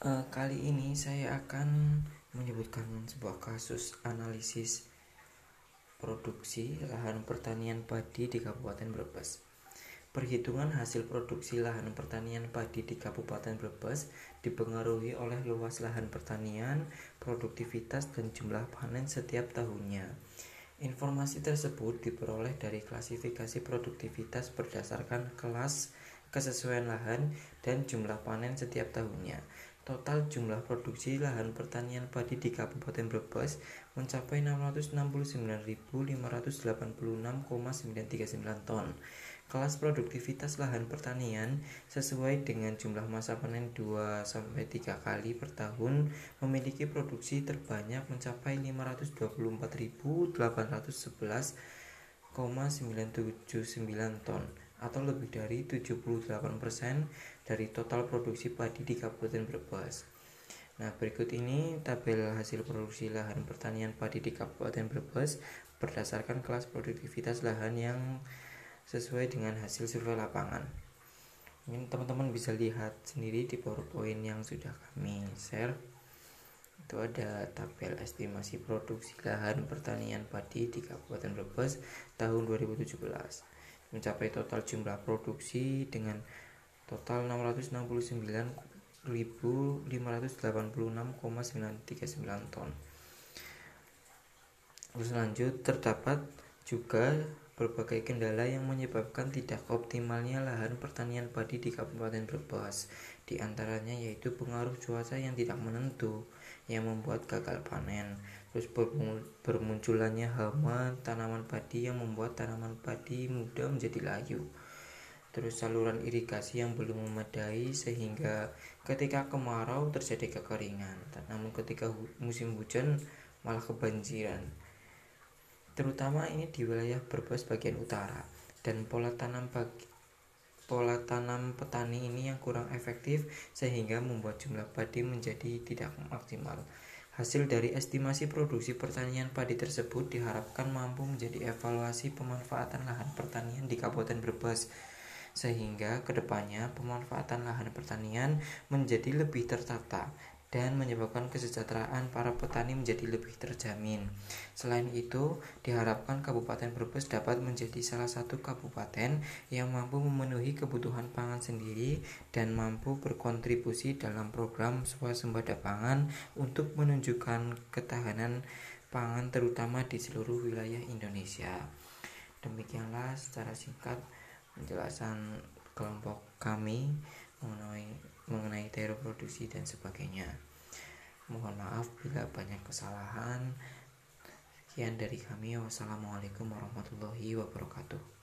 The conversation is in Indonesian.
Uh, kali ini saya akan menyebutkan sebuah kasus analisis produksi lahan pertanian padi di Kabupaten Brebes. Perhitungan hasil produksi lahan pertanian padi di Kabupaten Brebes dipengaruhi oleh luas lahan pertanian, produktivitas, dan jumlah panen setiap tahunnya. Informasi tersebut diperoleh dari klasifikasi produktivitas berdasarkan kelas kesesuaian lahan dan jumlah panen setiap tahunnya. Total jumlah produksi lahan pertanian padi di Kabupaten Brebes mencapai 669.586,939 ton. Kelas produktivitas lahan pertanian sesuai dengan jumlah masa panen 2-3 kali per tahun memiliki produksi terbanyak mencapai 524.811,979 ton atau lebih dari 78% dari total produksi padi di Kabupaten Brebes. Nah, berikut ini tabel hasil produksi lahan pertanian padi di Kabupaten Brebes berdasarkan kelas produktivitas lahan yang sesuai dengan hasil survei lapangan. Ini teman-teman bisa lihat sendiri di PowerPoint yang sudah kami share. Itu ada tabel estimasi produksi lahan pertanian padi di Kabupaten Brebes tahun 2017 mencapai total jumlah produksi dengan total 669.586,939 ton. Terus lanjut terdapat juga berbagai kendala yang menyebabkan tidak optimalnya lahan pertanian padi di Kabupaten Brebes. Di antaranya yaitu pengaruh cuaca yang tidak menentu yang membuat gagal panen, terus bermunculannya hama tanaman padi yang membuat tanaman padi mudah menjadi layu. Terus saluran irigasi yang belum memadai sehingga ketika kemarau terjadi kekeringan. Namun ketika musim hujan malah kebanjiran. Terutama ini di wilayah Brebes bagian utara. Dan pola tanam bagi pola tanam petani ini yang kurang efektif sehingga membuat jumlah padi menjadi tidak maksimal. Hasil dari estimasi produksi pertanian padi tersebut diharapkan mampu menjadi evaluasi pemanfaatan lahan pertanian di Kabupaten Brebes sehingga ke depannya pemanfaatan lahan pertanian menjadi lebih tertata dan menyebabkan kesejahteraan para petani menjadi lebih terjamin. Selain itu, diharapkan Kabupaten Brebes dapat menjadi salah satu kabupaten yang mampu memenuhi kebutuhan pangan sendiri dan mampu berkontribusi dalam program swasembada pangan untuk menunjukkan ketahanan pangan terutama di seluruh wilayah Indonesia. Demikianlah secara singkat penjelasan kelompok kami mengenai mengenai teori produksi dan sebagainya. Mohon maaf bila banyak kesalahan. Sekian dari kami. Wassalamualaikum warahmatullahi wabarakatuh.